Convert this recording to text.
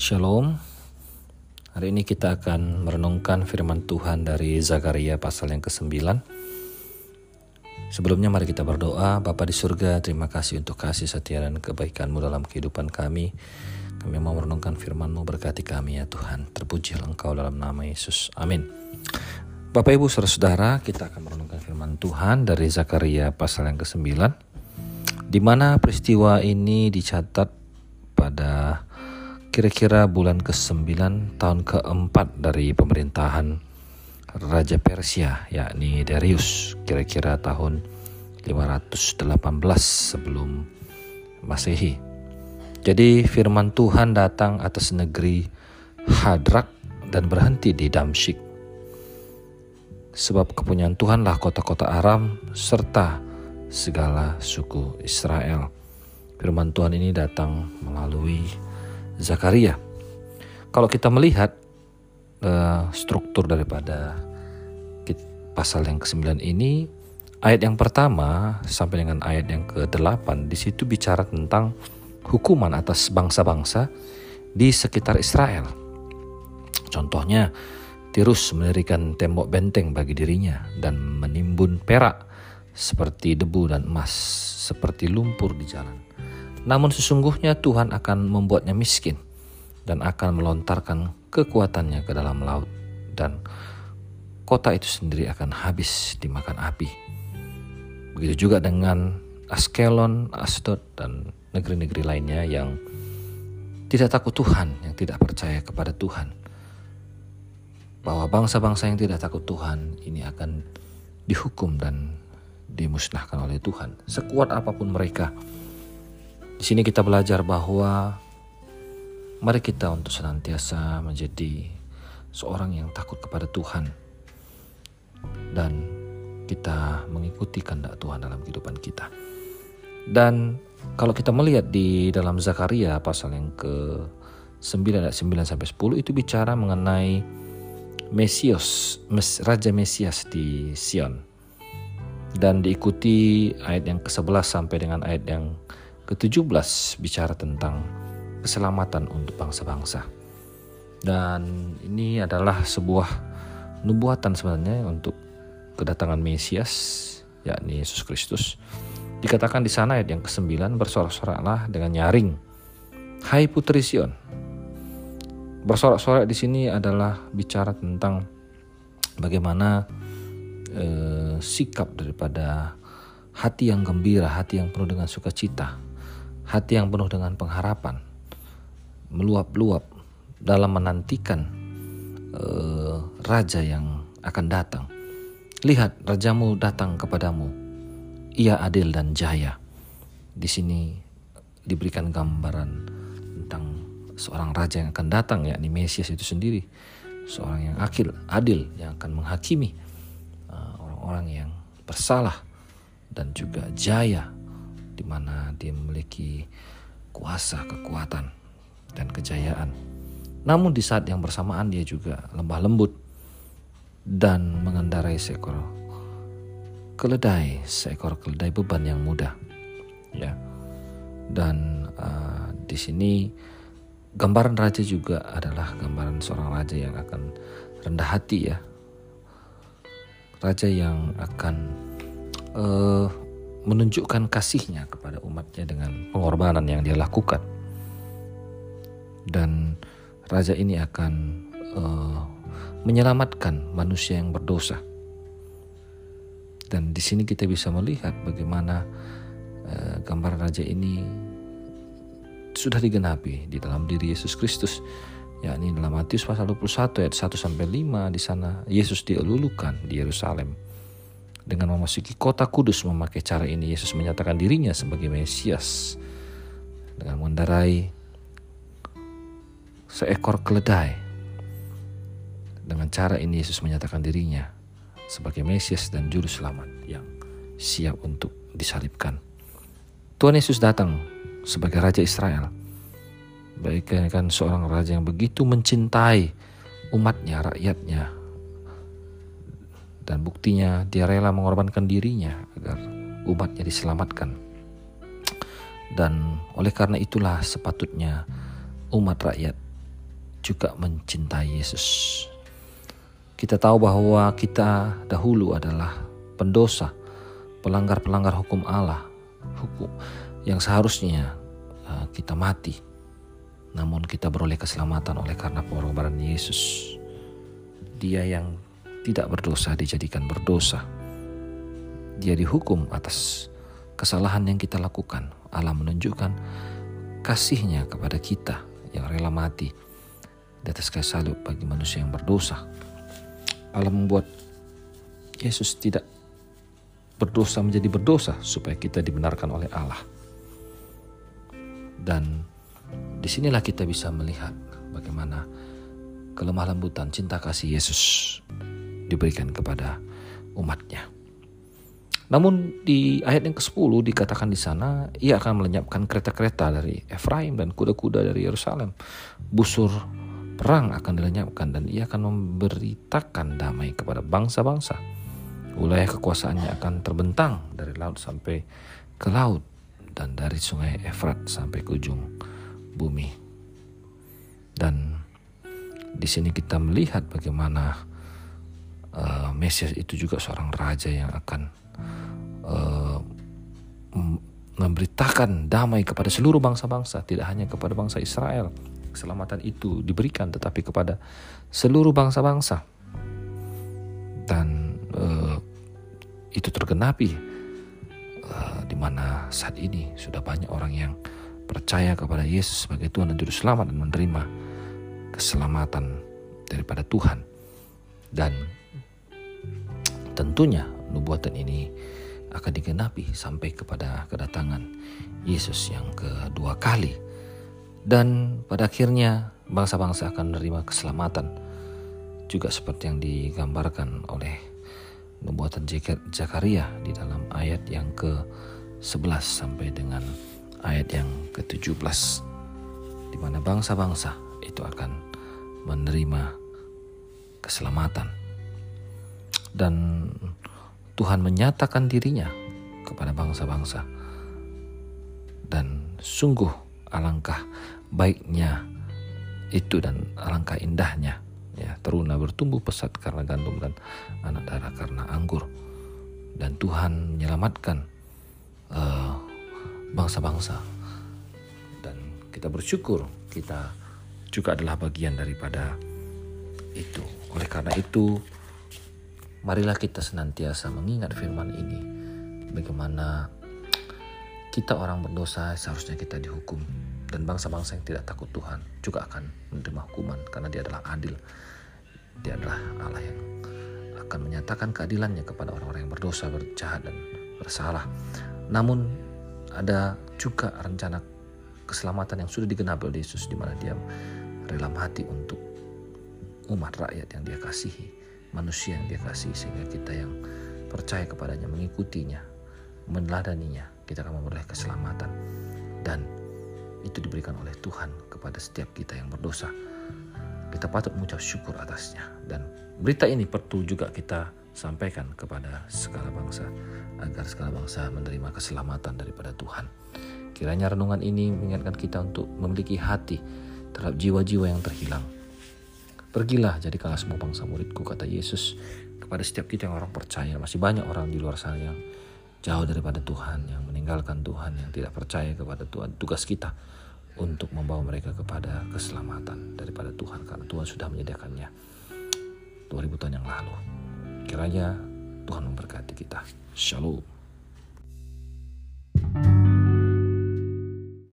Shalom. Hari ini kita akan merenungkan firman Tuhan dari Zakaria pasal yang ke-9. Sebelumnya mari kita berdoa. Bapa di surga, terima kasih untuk kasih setia dan kebaikan-Mu dalam kehidupan kami. Kami mau merenungkan firman-Mu berkati kami ya Tuhan. Terpujilah Engkau dalam nama Yesus. Amin. Bapak Ibu Saudara-saudara, kita akan merenungkan firman Tuhan dari Zakaria pasal yang ke-9 di mana peristiwa ini dicatat pada kira-kira bulan ke-9 tahun ke-4 dari pemerintahan Raja Persia yakni Darius kira-kira tahun 518 sebelum Masehi. Jadi firman Tuhan datang atas negeri Hadrak dan berhenti di Damsyik. Sebab kepunyaan Tuhanlah kota-kota Aram serta segala suku Israel. Firman Tuhan ini datang melalui Zakaria. Kalau kita melihat uh, struktur daripada pasal yang ke-9 ini, ayat yang pertama sampai dengan ayat yang ke-8 di situ bicara tentang hukuman atas bangsa-bangsa di sekitar Israel. Contohnya, Tirus mendirikan tembok benteng bagi dirinya dan menimbun perak seperti debu dan emas, seperti lumpur di jalan. Namun sesungguhnya Tuhan akan membuatnya miskin dan akan melontarkan kekuatannya ke dalam laut dan kota itu sendiri akan habis dimakan api. Begitu juga dengan Askelon, Asdod dan negeri-negeri lainnya yang tidak takut Tuhan, yang tidak percaya kepada Tuhan. Bahwa bangsa-bangsa yang tidak takut Tuhan ini akan dihukum dan dimusnahkan oleh Tuhan. Sekuat apa pun mereka, di sini kita belajar bahwa mari kita untuk senantiasa menjadi seorang yang takut kepada Tuhan dan kita mengikuti kehendak Tuhan dalam kehidupan kita. Dan kalau kita melihat di dalam Zakaria pasal yang ke 9 ayat 9 sampai 10 itu bicara mengenai Mesias, Raja Mesias di Sion. Dan diikuti ayat yang ke-11 sampai dengan ayat yang ke-17 bicara tentang keselamatan untuk bangsa-bangsa. Dan ini adalah sebuah nubuatan sebenarnya untuk kedatangan Mesias, yakni Yesus Kristus. Dikatakan di sana ayat yang ke-9 bersorak-soraklah dengan nyaring. Hai putri Sion. Bersorak-sorak di sini adalah bicara tentang bagaimana eh, sikap daripada hati yang gembira, hati yang penuh dengan sukacita hati yang penuh dengan pengharapan, meluap-luap dalam menantikan uh, raja yang akan datang. Lihat, rajamu datang kepadamu. Ia adil dan jaya. Di sini diberikan gambaran tentang seorang raja yang akan datang, yakni Mesias itu sendiri. Seorang yang akil, adil, yang akan menghakimi eh, orang-orang yang bersalah dan juga jaya di mana dia memiliki kuasa, kekuatan, dan kejayaan. Namun di saat yang bersamaan dia juga lembah lembut dan mengendarai seekor keledai, seekor keledai beban yang mudah. Ya. Dan uh, di sini gambaran raja juga adalah gambaran seorang raja yang akan rendah hati ya. Raja yang akan uh, menunjukkan kasihnya kepada umatnya dengan pengorbanan yang dia lakukan. Dan raja ini akan uh, menyelamatkan manusia yang berdosa. Dan di sini kita bisa melihat bagaimana uh, gambar raja ini sudah digenapi di dalam diri Yesus Kristus yakni dalam Matius pasal 21 ayat 1 sampai 5 di sana Yesus dielulukan di Yerusalem dengan memasuki kota kudus memakai cara ini Yesus menyatakan dirinya sebagai Mesias dengan mengendarai seekor keledai. Dengan cara ini Yesus menyatakan dirinya sebagai Mesias dan juru selamat yang siap untuk disalibkan. Tuhan Yesus datang sebagai Raja Israel. Baikkan seorang raja yang begitu mencintai umatnya, rakyatnya, dan buktinya dia rela mengorbankan dirinya agar umatnya diselamatkan. Dan oleh karena itulah sepatutnya umat rakyat juga mencintai Yesus. Kita tahu bahwa kita dahulu adalah pendosa, pelanggar-pelanggar hukum Allah, hukum yang seharusnya uh, kita mati. Namun kita beroleh keselamatan oleh karena pengorbanan Yesus. Dia yang tidak berdosa dijadikan berdosa. Dia dihukum atas kesalahan yang kita lakukan. Allah menunjukkan kasihnya kepada kita yang rela mati di atas kayu salib bagi manusia yang berdosa. Allah membuat Yesus tidak berdosa menjadi berdosa supaya kita dibenarkan oleh Allah. Dan di sinilah kita bisa melihat bagaimana kelemah lembutan cinta kasih Yesus diberikan kepada umatnya. Namun di ayat yang ke-10 dikatakan di sana ia akan melenyapkan kereta-kereta dari Efraim dan kuda-kuda dari Yerusalem. Busur perang akan dilenyapkan dan ia akan memberitakan damai kepada bangsa-bangsa. Wilayah kekuasaannya akan terbentang dari laut sampai ke laut dan dari sungai Efrat sampai ke ujung bumi. Dan di sini kita melihat bagaimana Mesias itu juga seorang raja yang akan uh, memberitakan damai kepada seluruh bangsa-bangsa, tidak hanya kepada bangsa Israel. Keselamatan itu diberikan tetapi kepada seluruh bangsa-bangsa. Dan uh, itu tergenapi uh, di mana saat ini sudah banyak orang yang percaya kepada Yesus sebagai Tuhan dan Juru Selamat dan menerima keselamatan daripada Tuhan. Dan tentunya nubuatan ini akan digenapi sampai kepada kedatangan Yesus yang kedua kali. Dan pada akhirnya bangsa-bangsa akan menerima keselamatan. Juga seperti yang digambarkan oleh nubuatan Zakaria di dalam ayat yang ke-11 sampai dengan ayat yang ke-17. Di mana bangsa-bangsa itu akan menerima keselamatan. Dan Tuhan menyatakan dirinya kepada bangsa-bangsa. Dan sungguh alangkah baiknya itu dan alangkah indahnya ya teruna bertumbuh pesat karena gandum dan anak darah karena anggur. Dan Tuhan menyelamatkan bangsa bangsa-bangsa. Dan kita bersyukur kita juga adalah bagian daripada itu. Oleh karena itu marilah kita senantiasa mengingat firman ini. Bagaimana kita orang berdosa seharusnya kita dihukum dan bangsa-bangsa yang tidak takut Tuhan juga akan menerima hukuman karena dia adalah adil. Dia adalah Allah yang akan menyatakan keadilannya kepada orang-orang yang berdosa, berjahat dan bersalah. Namun ada juga rencana keselamatan yang sudah digenapi oleh Yesus di mana dia rela mati untuk umat rakyat yang dia kasihi manusia yang dia kasih sehingga kita yang percaya kepadanya mengikutinya meneladaninya kita akan memperoleh keselamatan. Dan itu diberikan oleh Tuhan kepada setiap kita yang berdosa. Kita patut mengucap syukur atasnya. Dan berita ini perlu juga kita sampaikan kepada segala bangsa agar segala bangsa menerima keselamatan daripada Tuhan. Kiranya renungan ini mengingatkan kita untuk memiliki hati terhadap jiwa-jiwa yang terhilang Pergilah jadikanlah semua bangsa muridku kata Yesus kepada setiap kita yang orang percaya. Masih banyak orang di luar sana yang jauh daripada Tuhan, yang meninggalkan Tuhan, yang tidak percaya kepada Tuhan. Tugas kita untuk membawa mereka kepada keselamatan daripada Tuhan karena Tuhan sudah menyediakannya 2000 tahun yang lalu. Kiranya Tuhan memberkati kita. Shalom.